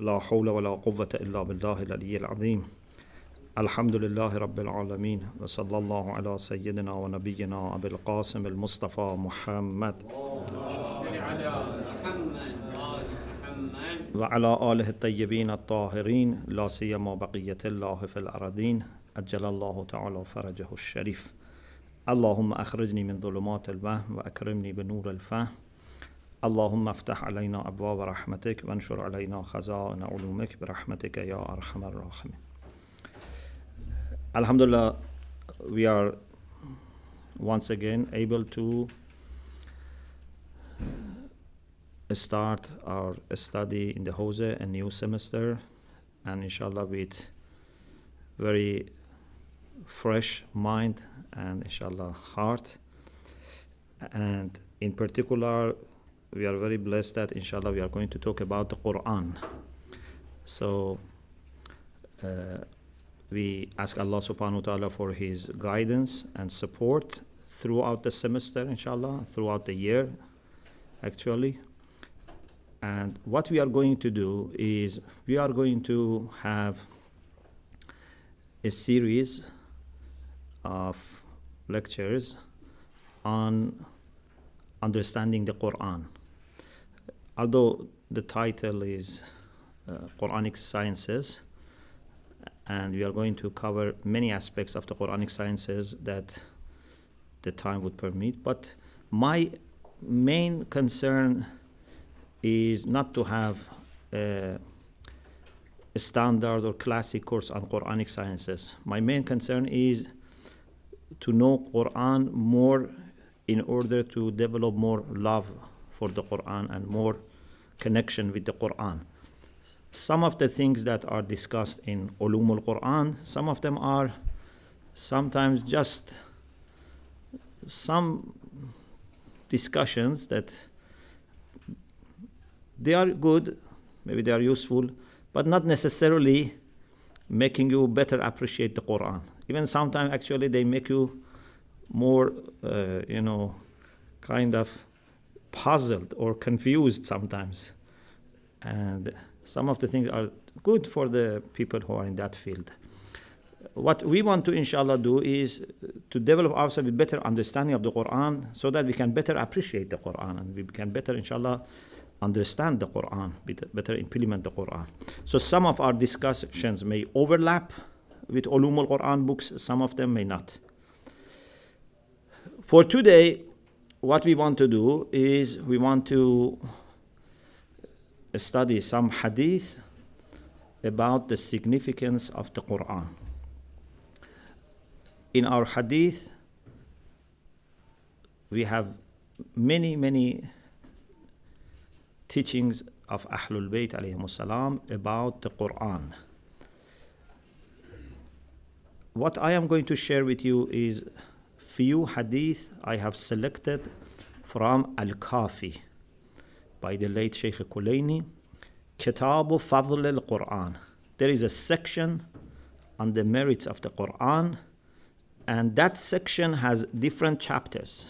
لا حول ولا قوة إلا بالله العلي العظيم. الحمد لله رب العالمين وصلى الله على سيدنا ونبينا أبي القاسم المصطفى محمد. وعلى آله الطيبين الطاهرين لا سيما بقية الله في الأرضين أجل الله تعالى فرجه الشريف. اللهم أخرجني من ظلمات الوهم وأكرمني بنور الفهم. اللهم افتح علينا أبواب رحمتك وانشر علينا خزائن علومك برحمتك يا أرحم الراحمين Alhamdulillah, we are once again able to start our study in the Hose, a new semester, and inshallah with very fresh mind and inshallah heart. And in particular, we are very blessed that inshallah we are going to talk about the Quran. So uh, we ask Allah subhanahu wa ta'ala for his guidance and support throughout the semester, inshallah, throughout the year, actually. And what we are going to do is we are going to have a series of lectures on understanding the Quran. Although the title is uh, Quranic Sciences, and we are going to cover many aspects of the Quranic sciences that the time would permit. But my main concern is not to have a, a standard or classic course on Quranic sciences. My main concern is to know Quran more in order to develop more love for the Quran and more connection with the Quran some of the things that are discussed in Ulum al-Quran, some of them are sometimes just some discussions that they are good, maybe they are useful, but not necessarily making you better appreciate the Quran. Even sometimes actually they make you more, uh, you know, kind of puzzled or confused sometimes. And some of the things are good for the people who are in that field. What we want to, inshallah, do is to develop ourselves with better understanding of the Quran so that we can better appreciate the Quran and we can better, inshallah, understand the Quran, better implement the Quran. So some of our discussions may overlap with Ulum al Quran books, some of them may not. For today, what we want to do is we want to study some hadith about the significance of the Quran. In our hadith, we have many, many teachings of Ahlul Bayt salam about the Quran. What I am going to share with you is few hadith I have selected from Al-Kafi by the late Sheikh Kulaini, Kitab Fadl al Quran. There is a section on the merits of the Quran, and that section has different chapters.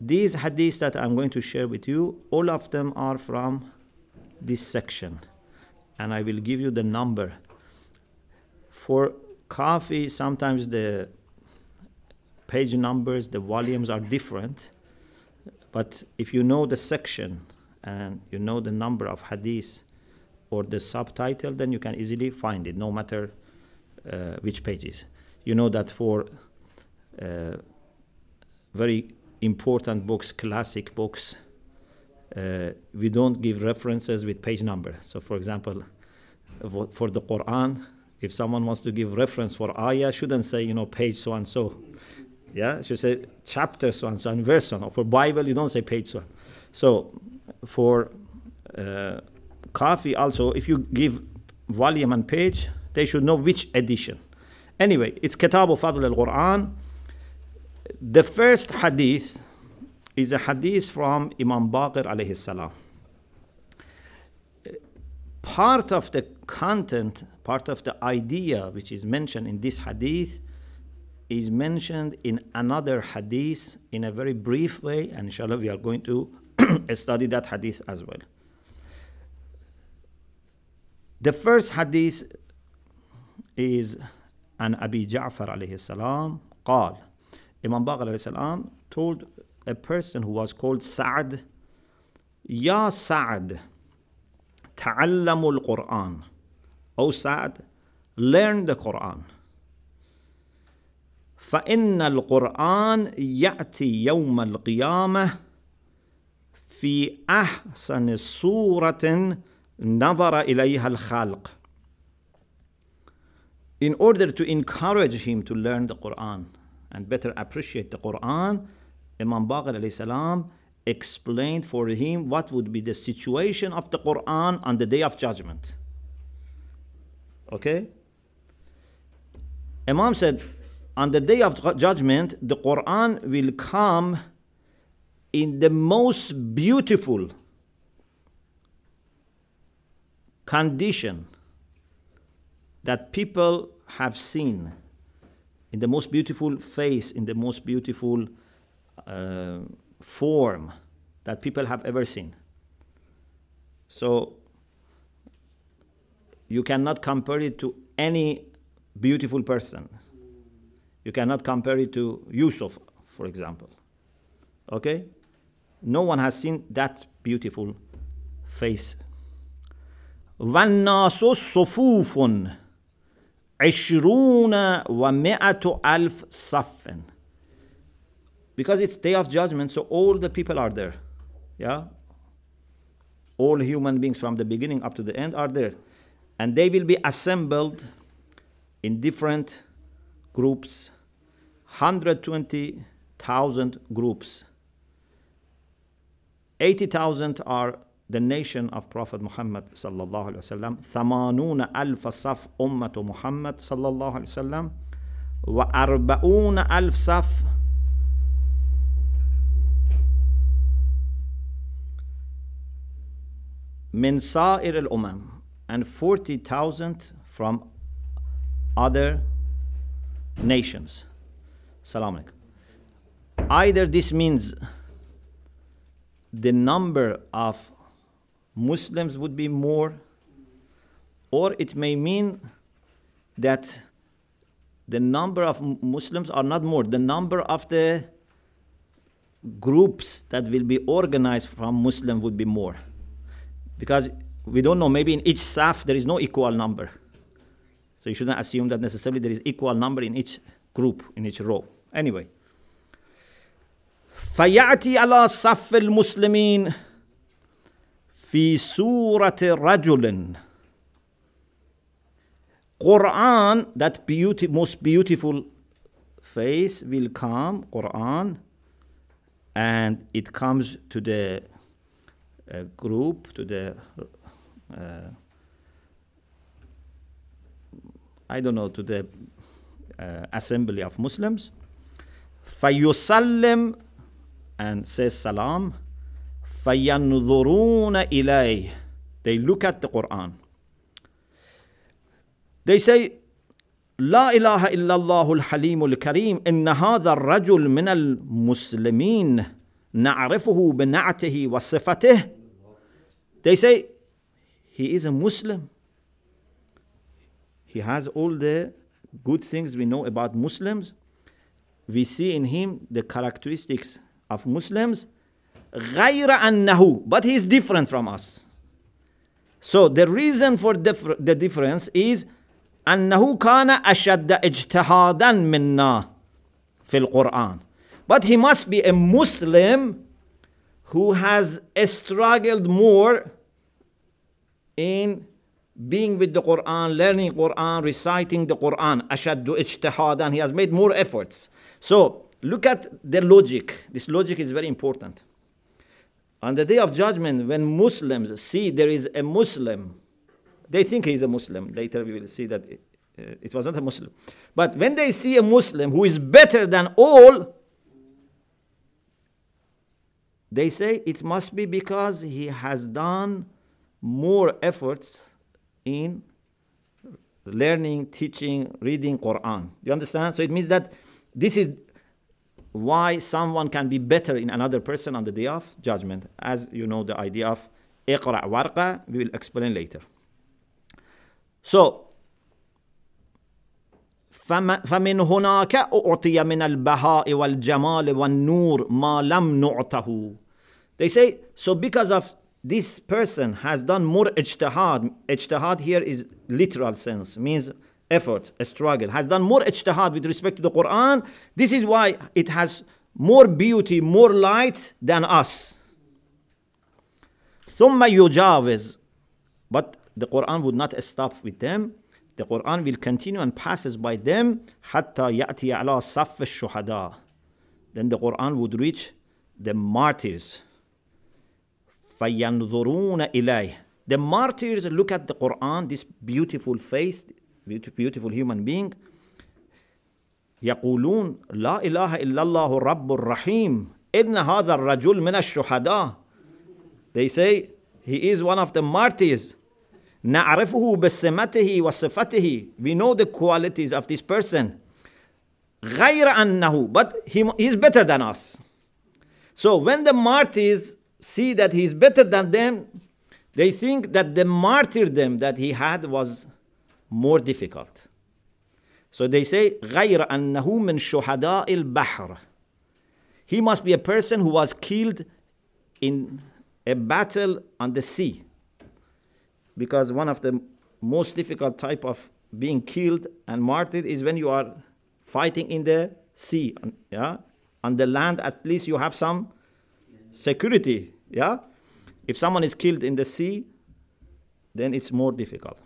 These hadiths that I'm going to share with you, all of them are from this section, and I will give you the number. For Kafi, sometimes the page numbers, the volumes are different but if you know the section and you know the number of hadith or the subtitle, then you can easily find it, no matter uh, which pages. You know that for uh, very important books, classic books, uh, we don't give references with page number. So, for example, for the Quran, if someone wants to give reference for ayah, shouldn't say, you know, page so and so. Yeah, she said chapter so and so and verse so. For Bible, you don't say page so. So for uh, Kafi also, if you give volume and page, they should know which edition. Anyway, it's Kitab Fadl al-Quran. The first hadith is a hadith from Imam Baqir alayhi salam. Part of the content, part of the idea which is mentioned in this hadith is mentioned in another hadith in a very brief way, and inshallah we are going to study that hadith as well. The first hadith is an Abi Ja'far alayhi salam قال Imam Baqir alayhi salam told a person who was called Sa'd Ya Sa'd تعلموا القرآن O Sa'd learn the Quran فإن القرآن يأتي يوم القيامة في أحسن صورة نظر إليها الخلق in order to encourage him to learn the Quran and better appreciate the Quran, Imam Baqir alayhi salam explained for him what would be the situation of the Quran on the day of judgment. Okay? Imam said, on the day of judgment, the Quran will come in the most beautiful condition that people have seen in the most beautiful face, in the most beautiful uh, form that people have ever seen. So you cannot compare it to any beautiful person. You cannot compare it to Yusuf, for example. Okay? No one has seen that beautiful face. والناس صفوف عشرون ومئة ألف صف because it's day of judgment so all the people are there yeah all human beings from the beginning up to the end are there and they will be assembled in different groups 120,000 groups 80,000 are the nation of Prophet Muhammad sallallahu alaihi wasallam ثمانون ألف صف أمة محمد صلى الله عليه وسلم وأربعون ألف صف من سائر الأمم and 40,000 from other nations. Salam alaikum. Either this means the number of Muslims would be more, or it may mean that the number of Muslims are not more, the number of the groups that will be organized from Muslim would be more. Because we don't know, maybe in each saf there is no equal number. So you shouldn't assume that necessarily there is equal number in each group, in each row. Anyway. فيأتي على صف المسلمين في سورة رجل Quran, that beauty, most beautiful face will come, Quran, and it comes to the uh, group, to the, uh, I don't know, to the uh, assembly of Muslims. فيسلم and says salam. فَيَنْظُرُونَ إِلَيْهِ They look at the Quran. They say, لا إله إلا الله الحليم الكريم إن هذا الرجل من المسلمين نعرفه بنعته وصفته They say, he is a Muslim. He has all the good things we know about Muslims. We see in him the characteristics of Muslims غير أنه but he is different from us so the reason for the difference is أنه كان أشد اجتهادا منا في القرآن but he must be a Muslim who has struggled more in being with the Quran, learning Quran, reciting the Quran. أشد اجتهادا. He has made more efforts. So look at the logic. This logic is very important. On the day of judgment, when Muslims see there is a Muslim, they think he is a Muslim. Later we will see that it, uh, it was not a Muslim. But when they see a Muslim who is better than all, they say it must be because he has done more efforts in learning, teaching, reading Quran. You understand? So it means that this is why someone can be better in another person on the day of judgment. As you know, the idea of iqra warqa, we will explain later. So, فمن هناك أعطي من البهاء والجمال والنور ما لم نعته They say, so because of this person has done more ijtihad, ijtihad here is literal sense, means effort, a struggle, has done more ijtihad with respect to the Quran, this is why it has more beauty, more light than us. ثم يجاوز But the Quran would not stop with them. The Quran will continue and passes by them حتى يأتي على صف الشهداء. Then the Quran would reach the martyrs. فينظرون إليه. The martyrs look at the Quran, this beautiful face, beautiful human being. يقولون لا إله إلا الله الرب الرحيم إن هذا الرجل من الشهداء. They say he is one of the martyrs. نعرفه بسمته وصفته. We know the qualities of this person. غير أنه but he is better than us. So when the martyrs see that he is better than them, they think that the martyrdom that he had was more difficult. So they say غير أنه من شهداء البحر. He must be a person who was killed in a battle on the sea. Because one of the most difficult type of being killed and martyred is when you are fighting in the sea. Yeah? On the land, at least you have some security. Yeah? If someone is killed in the sea, then it's more difficult.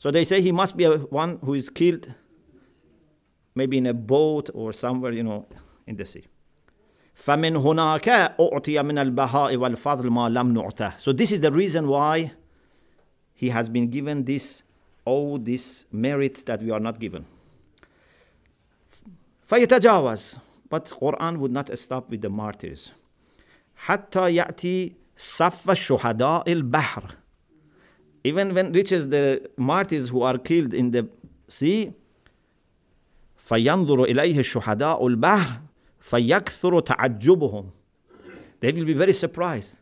So they say he must be a, one who is killed maybe in a boat or somewhere, you know, in the sea. فمن هناك أعطي من البهاء والفضل ما لم نعطه. So this is the reason why he has been given this, oh, this merit that we are not given. فيتجاوز. But Quran would not stop with the martyrs. حتى يأتي صف الشهداء البحر. Even when reaches the martyrs who are killed in the sea, فينظر إليه الشهداء البحر فيكثر تعجبهم they will be very surprised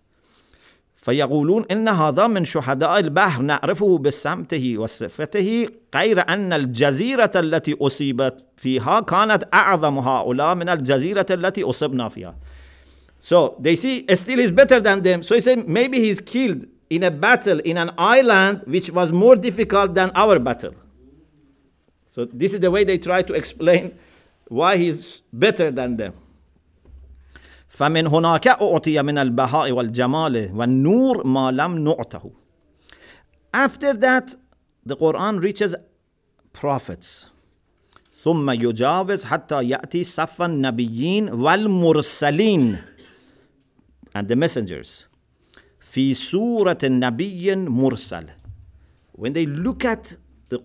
فيقولون إن هذا من شهداء البحر نعرفه بسمته وصفته غير أن الجزيرة التي أصيبت فيها كانت أعظم هؤلاء من الجزيرة التي أصبنا فيها So they see still is better than them. So he said maybe he's killed in a battle in an island which was more difficult than our battle. So this is the way they try to explain why he's better than them. فمن هناك أعطي من البهاء والجمال والنور ما لم نعته. After that, the Quran reaches prophets. ثم يجاوز حتى يأتي صف النبيين والمرسلين and the messengers. في سورة النبي مرسل. When they look at the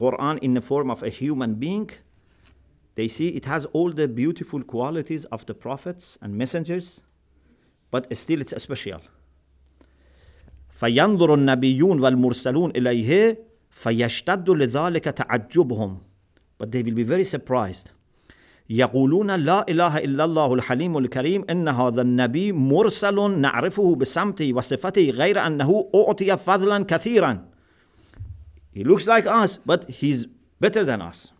Quran in the form of a human being, they see it has all the beautiful qualities of the prophets and messengers, but still it's special. فينظر النبيون والمرسلون إليه فيشتد لذلك تعجبهم but they will be very surprised يقولون لا إله إلا الله الحليم الكريم إن هذا النبي مرسل نعرفه بسمته وصفته غير أنه أعطي فضلا كثيرا He looks like us but he's better than us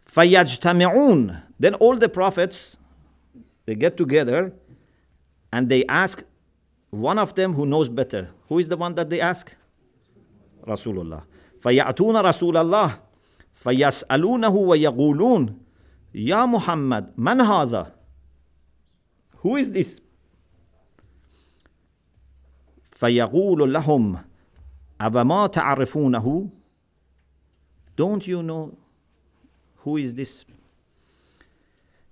فيجتمعون Then all the prophets they get together and they ask one of them who knows better. Who is the one that they ask? Rasulullah. فيأتون رسول الله فيسألونه ويقولون يا محمد من هذا؟ Who is this? فيقول لهم أَوَمَا تعرفونه Don't you know who is this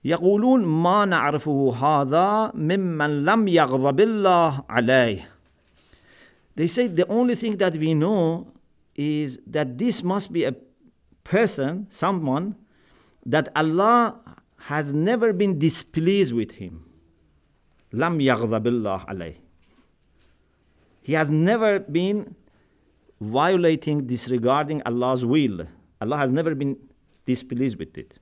يقولون ما نعرفه هذا ممن لم يغضب الله عليه They say the only thing that we know is that this must be a person, someone that Allah has never been displeased with him. لم يغضب الله عليه. He has never been violating, disregarding Allah's will. Allah has never been displeased with it.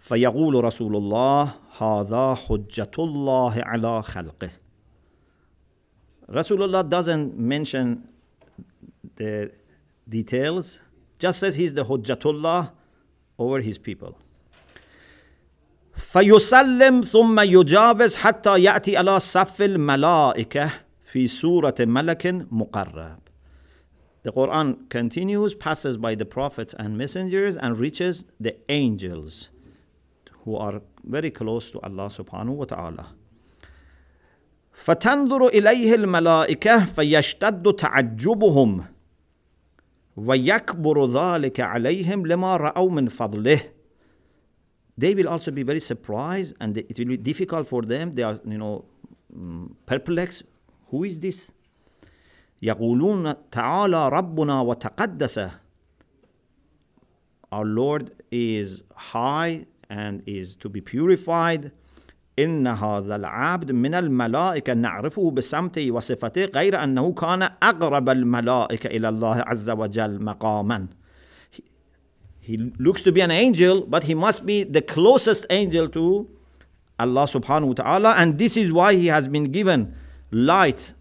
فيقول رسول الله هذا حجة الله على خلقه Rasulullah doesn't mention the details, just says he's the Hujjatullah over his people. فيسلم ثم يجاوز حتى يأتي على صف الملائكة في سورة ملك مقرب. The Quran continues, passes by the prophets and messengers, and reaches the angels who are very close to Allah subhanahu wa ta'ala. فتنظر إليه الملائكة فيشتد تعجبهم ويكبر ذلك عليهم لما رأوا من فضله they will also be very surprised and it will be difficult for them they are you know mm, perplexed who is this يقولون تعالى ربنا وتقدس our Lord is high and is to be purified إن هذا العبد من الملائكة نعرفه بسمته وصفته غير أنه كان أقرب الملائكة إلى الله عز وجل مقاما He looks to be an angel, but he must be the closest angel to Allah subhanahu wa ta'ala, and this is why he has been given light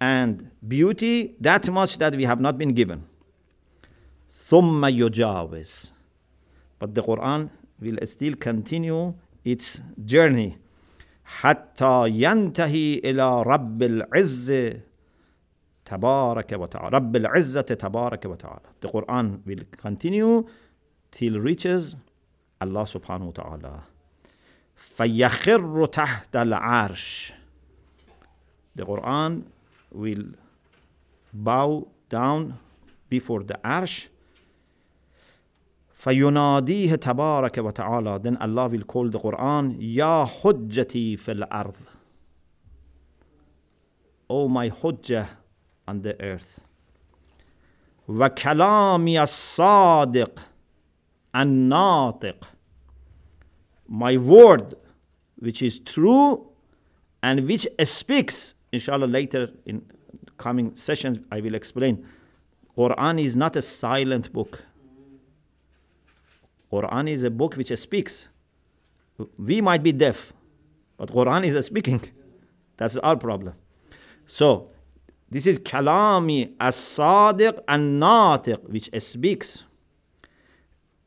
and beauty that much that we have not been given. ثم يجاوز But the Quran will still continue its journey حتى ينتهي إلى رب العزة تبارك وتعالى رب العزة تبارك وتعالى The Quran will continue till reaches Allah subhanahu wa ta'ala فيخر تحت العرش The Quran will bow down before the arsh فيناديه تبارك وتعالى then Allah will call the Quran يا حجتي في الأرض Oh my hujjah on the earth وكلامي الصادق الناطق my word which is true and which speaks inshallah later in coming sessions I will explain Quran is not a silent book Quran is a book which speaks. We might be deaf, but Quran is speaking. That's our problem. So, this is kalami as-sadiq an-natiq, which speaks.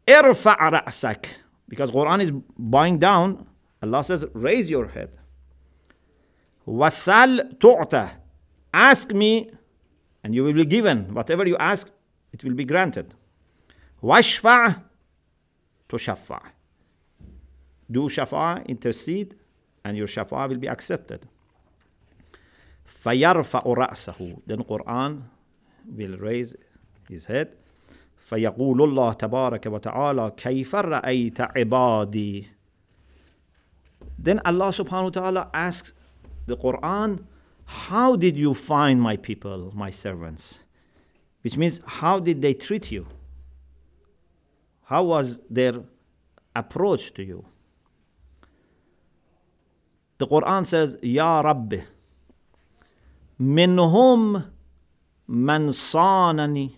Irfa' ra'sak. Because Quran is bowing down, Allah says, raise your head. Wasal tu'ta. Ask me, and you will be given. Whatever you ask, it will be granted. Washfa' تشفع. Do shafa, intercede, and your shafa will be accepted. فيرفع رأسه Then Quran will raise his head. فيقول الله تبارك وتعالى كيف رأيت عبادي Then Allah subhanahu wa ta'ala asks the Quran, How did you find my people, my servants? Which means, how did they treat you? How was their approach to you? The Quran says, Ya Rabbi, منهم من صانني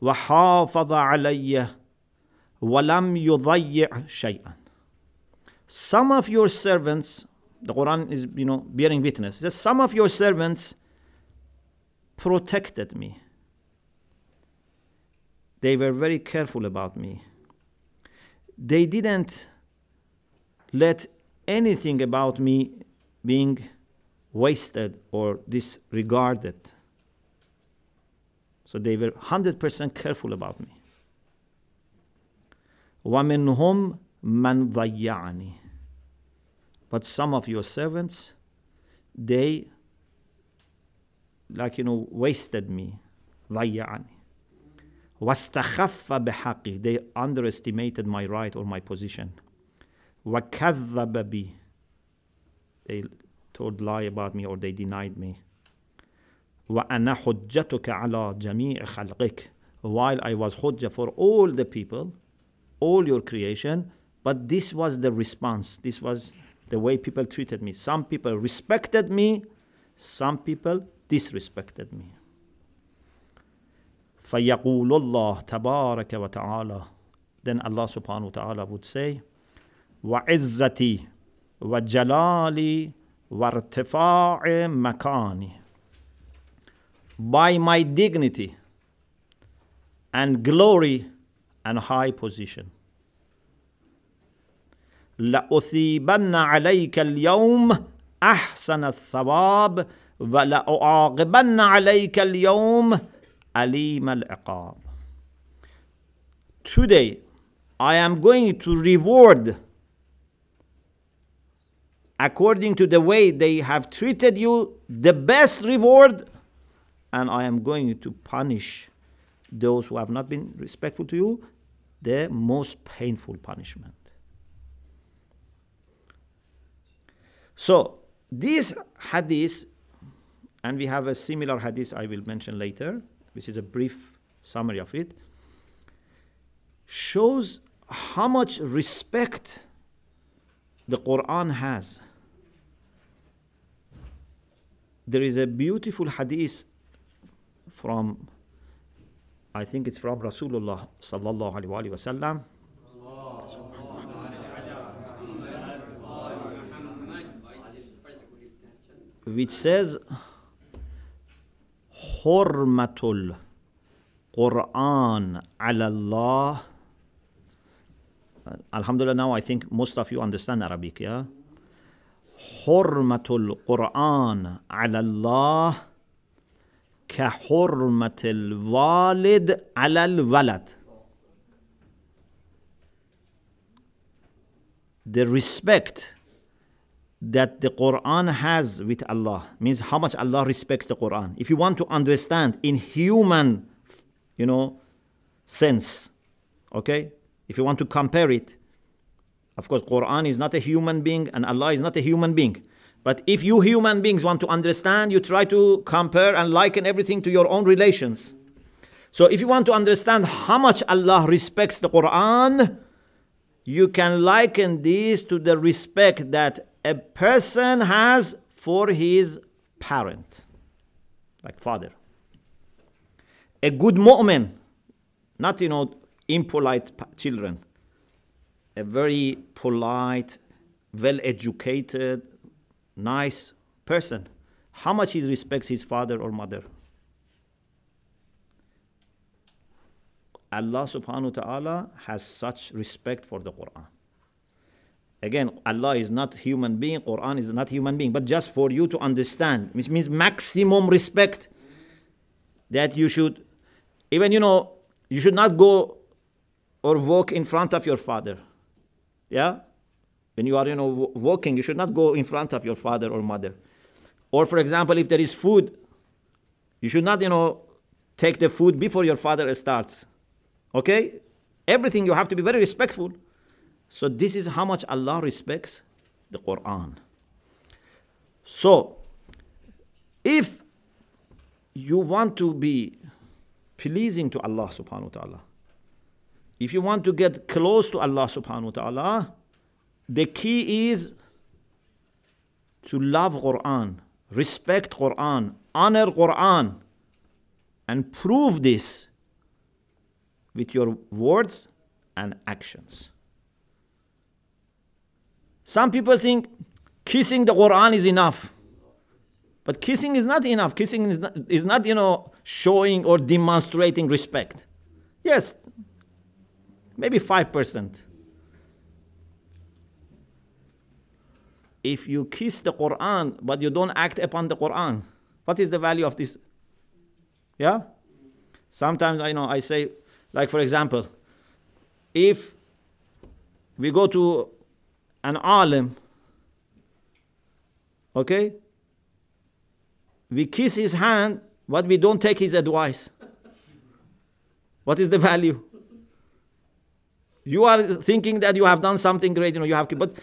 وحافظ علي ولم يضيع شيئا. Some of your servants, the Quran is you know bearing witness. Says, some of your servants protected me. They were very careful about me. They didn't let anything about me being wasted or disregarded. So they were 100% careful about me. وَمِنْهُمْ مَنْ ضَيَّعَنِي But some of your servants, they, like, you know, wasted me. ضَيَّعَني واستخف بحقي they underestimated my right or my position وكذب بي they told lie about me or they denied me وأنا حجتك على جميع خلقك while I was hujjah for all the people all your creation but this was the response this was the way people treated me some people respected me some people disrespected me فيقول الله تبارك وتعالى then Allah subhanahu wa ta'ala would say وعزتي وجلالي وارتفاع مكاني by my dignity and glory and high position. لأثيبن عليك اليوم أحسن الثواب ولأعاقبن عليك اليوم alim al-iqab. Today, I am going to reward according to the way they have treated you the best reward and I am going to punish those who have not been respectful to you the most painful punishment. So, this hadith, and we have a similar hadith I will mention later, which is a brief summary of it, shows how much respect the Quran has. There is a beautiful hadith from, I think it's from Rasulullah sallallahu alaihi wasallam. Which says, حرمة القرآن على الله Alhamdulillah, now I think most of you understand Arabic, yeah? حرمة القرآن على الله كحرمة الوالد على الولد. The respect that the Quran has with Allah means how much Allah respects the Quran. If you want to understand in human, you know, sense, okay, if you want to compare it, of course, Quran is not a human being and Allah is not a human being. But if you human beings want to understand, you try to compare and liken everything to your own relations. So if you want to understand how much Allah respects the Quran, you can liken this to the respect that a person has for his parent, like father. A good mu'min, not you know impolite children. A very polite, well educated, nice person. How much he respects his father or mother? Allah subhanahu wa ta'ala has such respect for the Quran. Again, Allah is not human being, Quran is not human being, but just for you to understand, which means maximum respect that you should, even you know, you should not go or walk in front of your father. Yeah? When you are, you know, walking, you should not go in front of your father or mother. Or, for example, if there is food, you should not, you know, take the food before your father starts. Okay? Everything you have to be very respectful. So, this is how much Allah respects the Quran. So, if you want to be pleasing to Allah subhanahu wa ta'ala, if you want to get close to Allah subhanahu wa ta'ala, the key is to love Quran, respect Quran, honor Quran, and prove this with your words and actions. Some people think kissing the Quran is enough. But kissing is not enough. Kissing is not, is not, you know, showing or demonstrating respect. Yes, maybe 5%. If you kiss the Quran but you don't act upon the Quran, what is the value of this? Yeah? Sometimes I know I say, like for example, if we go to an alim, okay, we kiss his hand, but we don't take his advice. What is the value? You are thinking that you have done something great, you know, you have, but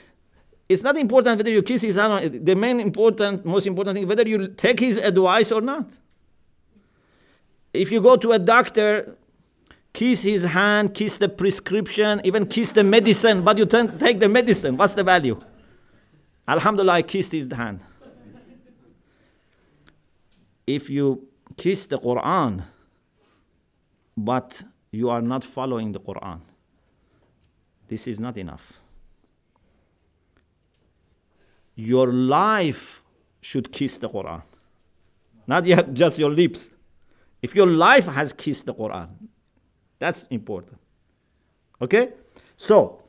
it's not important whether you kiss his hand. The main important, most important thing, whether you take his advice or not. If you go to a doctor, kiss his hand, kiss the prescription, even kiss the medicine, but you take the medicine, what's the value? Alhamdulillah, I kissed his hand. If you kiss the Quran, but you are not following the Quran, this is not enough. Your life should kiss the Quran, not just your lips. If your life has kissed the Quran, that's important. Okay? So,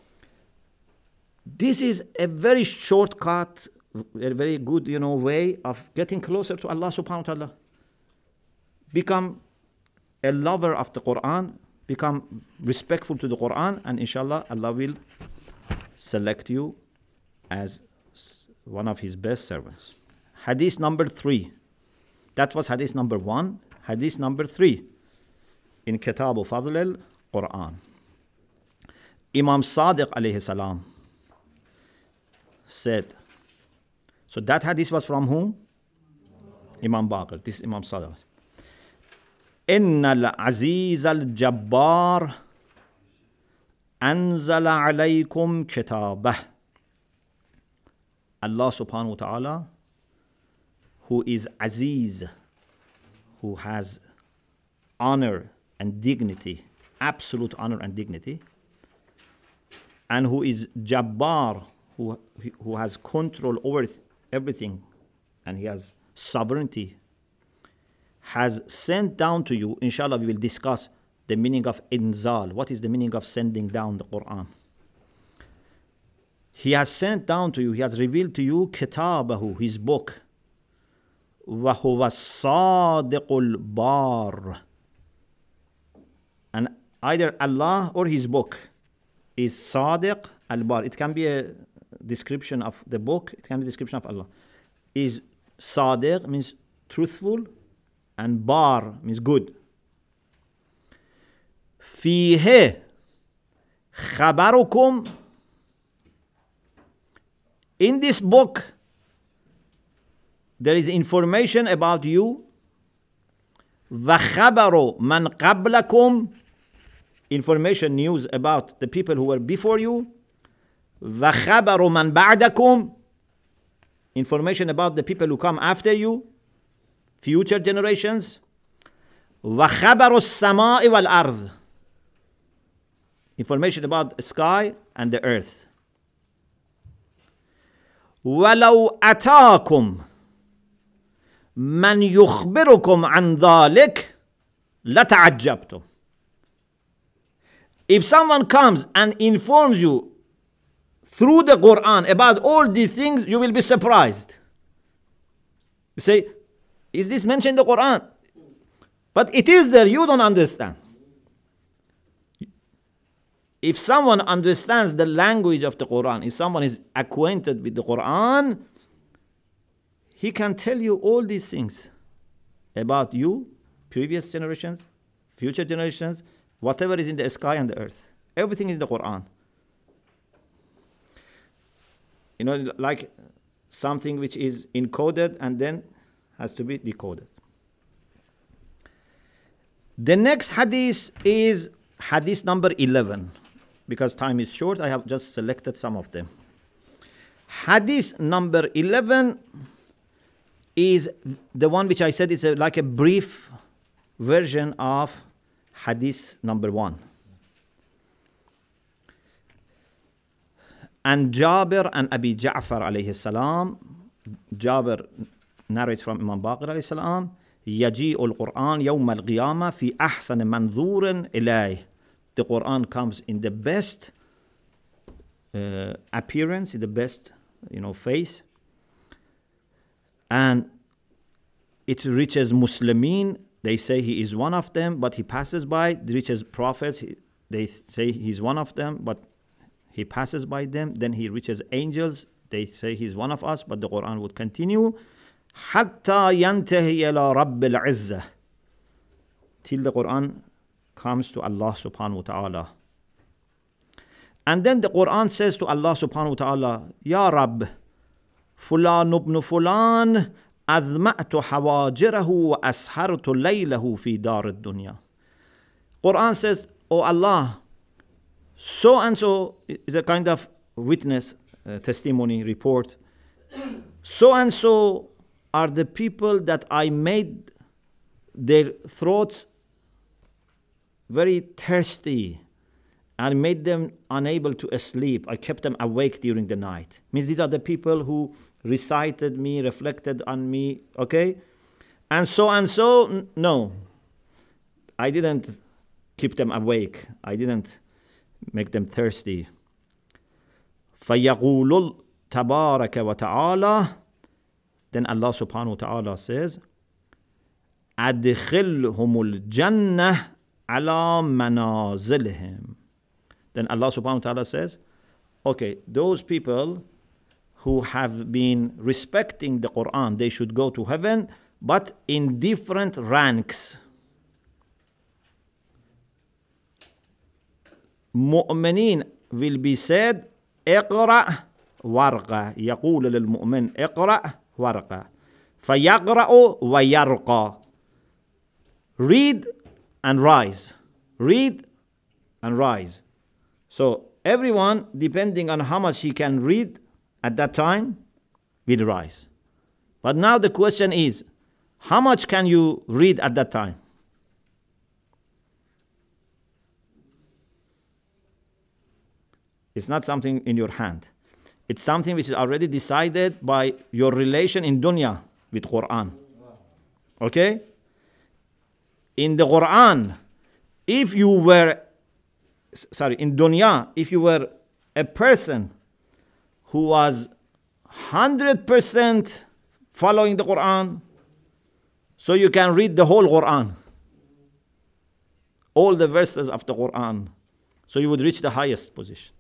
this is a very shortcut, a very good, you know, way of getting closer to Allah subhanahu wa ta'ala. Become a lover of the Quran, become respectful to the Quran, and inshallah, Allah will select you as one of His best servants. Hadith number three. That was hadith number one. Hadith number three Kitab Fadl al Quran. Imam Sadiq alayhi salam said, so that hadith was from whom? Imam Baqir. This is Imam Sadiq. إن العزيز الجبار أنزل عليكم كتابه Allah subhanahu wa ta'ala who is Aziz who has honor and dignity absolute honor and dignity and who is Jabbar who, who has control over everything and he has sovereignty has sent down to you inshallah we will discuss the meaning of inzal what is the meaning of sending down the quran he has sent down to you he has revealed to you kitabahu his book وهو الصادق البار and either Allah or his book is Sadiq al-Bar it can be a description of the book it can be a description of Allah is Sadiq means truthful and Bar means good فيه خبركم in this book there is information about you وخبر من قبلكم information news about the people who were before you وخبر من بعدكم information about the people who come after you future generations وخبر السماء والأرض information about the sky and the earth ولو أتاكم من يخبركم عن ذلك لتعجبتم if someone comes and informs you through the Quran about all these things, you will be surprised. You say, Is this mentioned in the Quran? But it is there, you don't understand. If someone understands the language of the Quran, if someone is acquainted with the Quran, he can tell you all these things about you, previous generations, future generations, whatever is in the sky and the earth. Everything is in the Quran. You know, like something which is encoded and then has to be decoded. The next hadith is hadith number 11. Because time is short, I have just selected some of them. Hadith number 11 is the one which I said is a, like a brief version of hadith number 1. And Jabir and Abi Ja'far alayhi salam, Jabir narrates from Imam Baqir alayhi salam, يجيء القرآن يوم القيامة في أحسن منظور إليه. The Quran comes in the best uh, appearance, in the best, you know, face, and it reaches Muslimin. They say he is one of them, but he passes by. It reaches prophets. They say he's one of them, but he passes by them. Then he reaches angels. They say he's one of us, but the Quran would continue. حتى ينتهي إلى رب العزة till the Quran comes to Allah subhanahu wa ta'ala. And then the Quran says to Allah subhanahu wa ta'ala, Ya Rabb, فلان ابن فلان أذمأت حواجره وأسهرت ليله في دار الدنيا. Quran says, Oh Allah, so and so is a kind of witness, uh, testimony, report. So and so are the people that I made their throats very thirsty and made them unable to sleep. I kept them awake during the night. Means these are the people who recited me, reflected on me, okay? And so and so, no. I didn't keep them awake. I didn't make them thirsty. فَيَقُولُ تَبَارَكَ وَتَعَالَى Then Allah subhanahu wa ta'ala says, أَدْخِلْهُمُ الْجَنَّةِ عَلَى مَنَازِلِهِمْ Then Allah subhanahu wa ta'ala says, okay, those people who have been respecting the Quran, they should go to heaven, but in different ranks. مؤمنين will be said اقرأ ورقة يقول للمؤمن اقرأ ورقة فيقرأ ويرقى read and rise read and rise so everyone depending on how much he can read at that time will rise but now the question is how much can you read at that time It's not something in your hand. It's something which is already decided by your relation in dunya with Quran. Okay? In the Quran, if you were, sorry, in dunya, if you were a person who was 100% following the Quran, so you can read the whole Quran, all the verses of the Quran, so you would reach the highest position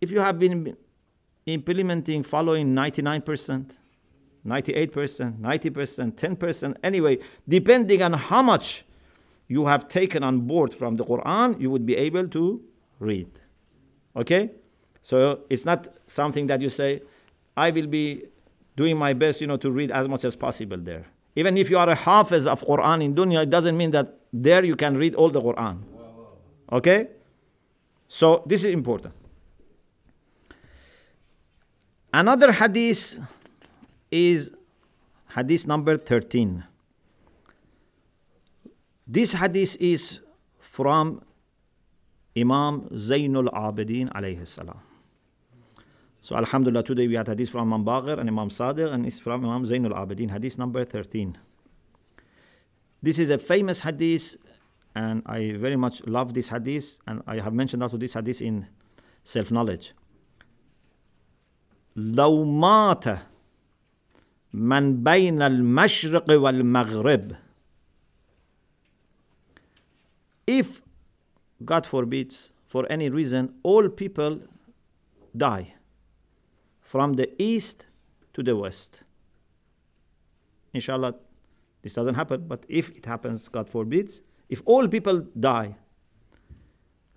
if you have been implementing following 99%, 98%, 90%, 10%, anyway, depending on how much you have taken on board from the Quran, you would be able to read. Okay? So it's not something that you say, I will be doing my best, you know, to read as much as possible there. Even if you are a hafiz of Quran in dunya, it doesn't mean that there you can read all the Quran. Okay? So this is important. Another hadith is hadith number 13. This hadith is from Imam Zainul Abidin alayhi salam. So Alhamdulillah, today we had hadith from Imam Baqir and Imam Sadiq and it's from Imam Zainul Abidin, hadith number 13. This is a famous hadith and I very much love this hadith and I have mentioned also this hadith in self-knowledge. لو مات من بين المشرق والمغرب if God forbids for any reason all people die from the east to the west inshallah this doesn't happen but if it happens God forbids if all people die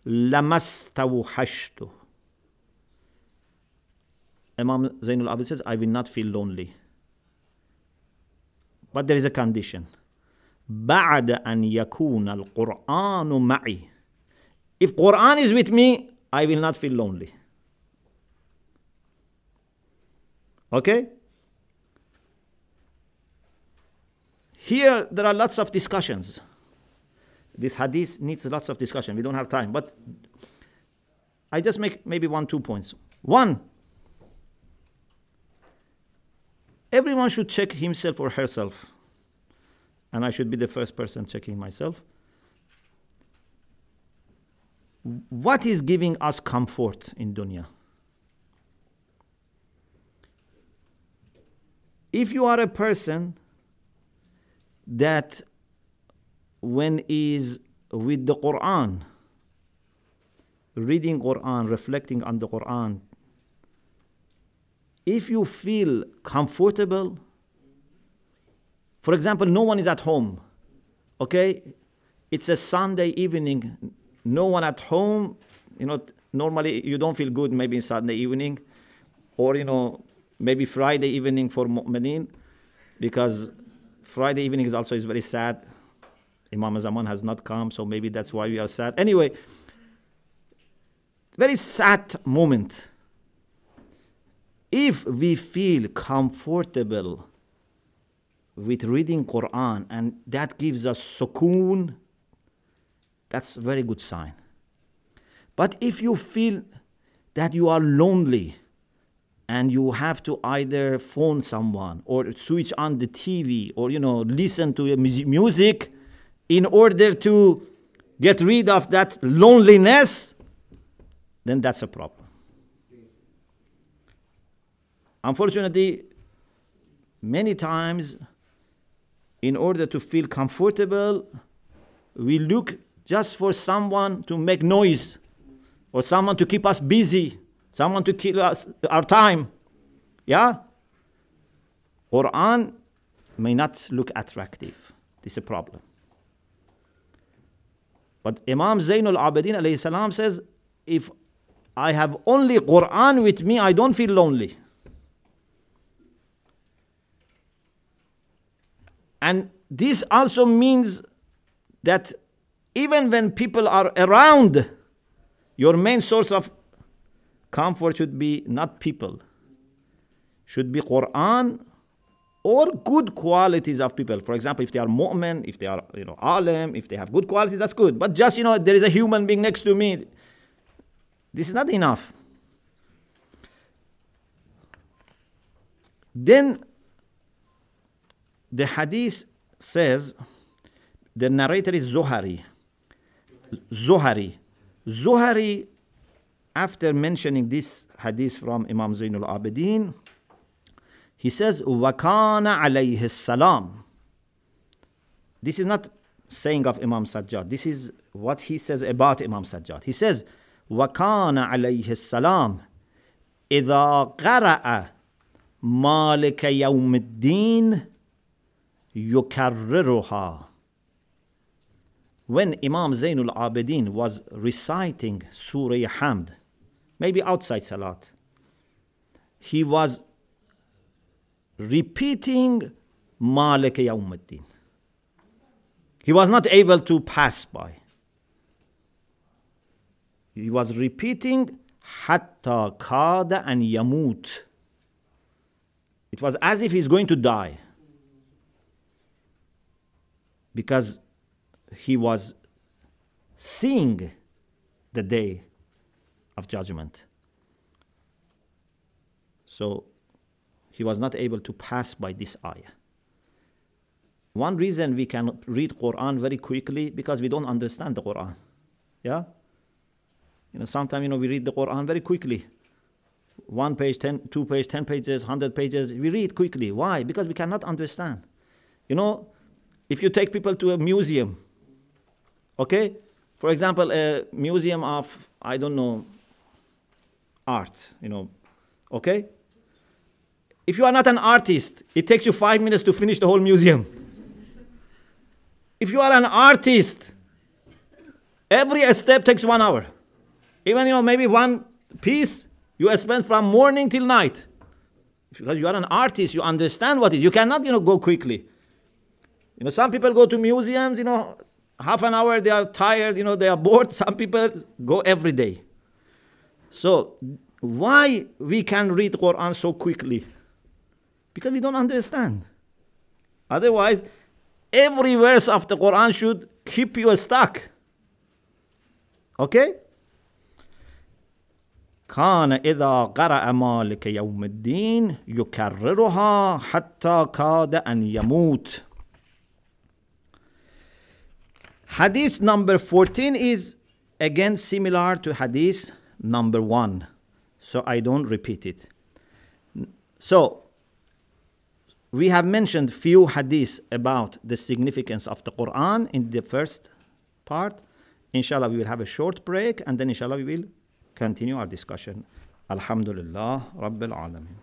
لمستوحشته Imam Zainul Abid says, I will not feel lonely. But there is a condition. بعد أن يكون القرآن معي. If Quran is with me, I will not feel lonely. Okay? Here there are lots of discussions. This hadith needs lots of discussion. We don't have time, but I just make maybe one, two points. One, Everyone should check himself or herself. And I should be the first person checking myself. What is giving us comfort in dunya? If you are a person that when is with the Quran, reading Quran, reflecting on the Quran, if you feel comfortable, for example, no one is at home, okay? It's a Sunday evening, no one at home, you know, normally you don't feel good maybe Sunday evening, or, you know, maybe Friday evening for mu'mineen, because Friday evening is also is very sad. Imam Zaman has not come, so maybe that's why we are sad. Anyway, very sad moment if we feel comfortable with reading Quran and that gives us sukoon, that's very good sign. But if you feel that you are lonely and you have to either phone someone or switch on the TV or you know listen to music, in order to get rid of that loneliness, then that's a problem. Unfortunately, many times, in order to feel comfortable, we look just for someone to make noise or someone to keep us busy, someone to kill us our time. Yeah? Quran may not look attractive. This is a problem. But Imam Zainul Abidin alayhi salam says, if I have only Quran with me, I don't feel lonely. And this also means that even when people are around, your main source of comfort should be not people, should be Quran or good qualities of people. For example, if they are mu'min, if they are you know alim, if they have good qualities, that's good. But just you know, there is a human being next to me. This is not enough. Then the hadith says, the narrator is Zuhari. Zuhari. Zuhari, after mentioning this hadith from Imam Zainul Abidin, he says, وَكَانَ عَلَيْهِ السَّلَامِ This is not saying of Imam Sajjad. This is what he says about Imam Sajjad. He says, وَكَانَ عَلَيْهِ السَّلَامِ إِذَا قَرَأَ مالك يوم الدين يكررها when Imam Zainul Abidin was reciting Surah Hamd, maybe outside Salat, he was repeating Malik Yawmuddin. He was not able to pass by. He was repeating Hatta Kada and Yamut. It was as if he's going to die. Because he was seeing the day of judgment. So he was not able to pass by this ayah. One reason we can read Quran very quickly because we don't understand the Quran. Yeah? You know, sometimes you know we read the Quran very quickly. One page, ten, two page, ten pages, hundred pages. We read quickly. Why? Because we cannot understand. You know, if you take people to a museum, Okay? For example, a museum of, I don't know, art, you know, okay? If you are not an artist, it takes you five minutes to finish the whole museum. if you are an artist, every step takes one hour. Even, you know, maybe one piece you spend from morning till night. Because you are an artist, you understand what is. You cannot, you know, go quickly. You know, some people go to museums, you know, half an hour they are tired, you know, they are bored. Some people go every day. So why we can read Quran so quickly? Because we don't understand. Otherwise, every verse of the Quran should keep you stuck. Okay? كان إذا قرأ مالك يوم الدين يكررها حتى كاد أن يموت Hadith number 14 is again similar to hadith number 1. So I don't repeat it. So we have mentioned few hadiths about the significance of the Quran in the first part. Inshallah, we will have a short break and then inshallah we will continue our discussion. Alhamdulillah Rabbil Alameen.